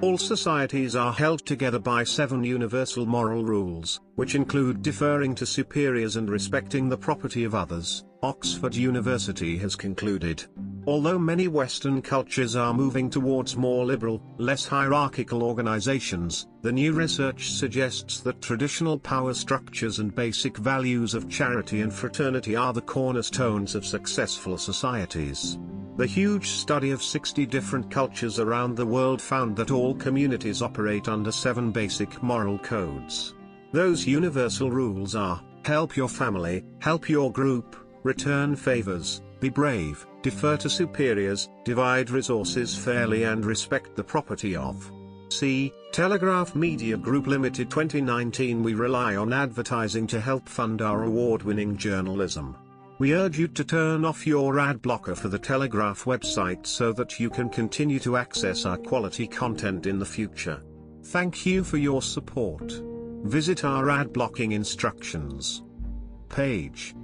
All societies are held together by seven universal moral rules, which include deferring to superiors and respecting the property of others, Oxford University has concluded. Although many Western cultures are moving towards more liberal, less hierarchical organizations, the new research suggests that traditional power structures and basic values of charity and fraternity are the cornerstones of successful societies. The huge study of 60 different cultures around the world found that all communities operate under seven basic moral codes. Those universal rules are, help your family, help your group, return favors, be brave, defer to superiors, divide resources fairly and respect the property of. See, Telegraph Media Group Limited 2019 We rely on advertising to help fund our award-winning journalism. We urge you to turn off your ad blocker for the Telegraph website so that you can continue to access our quality content in the future. Thank you for your support. Visit our ad blocking instructions page.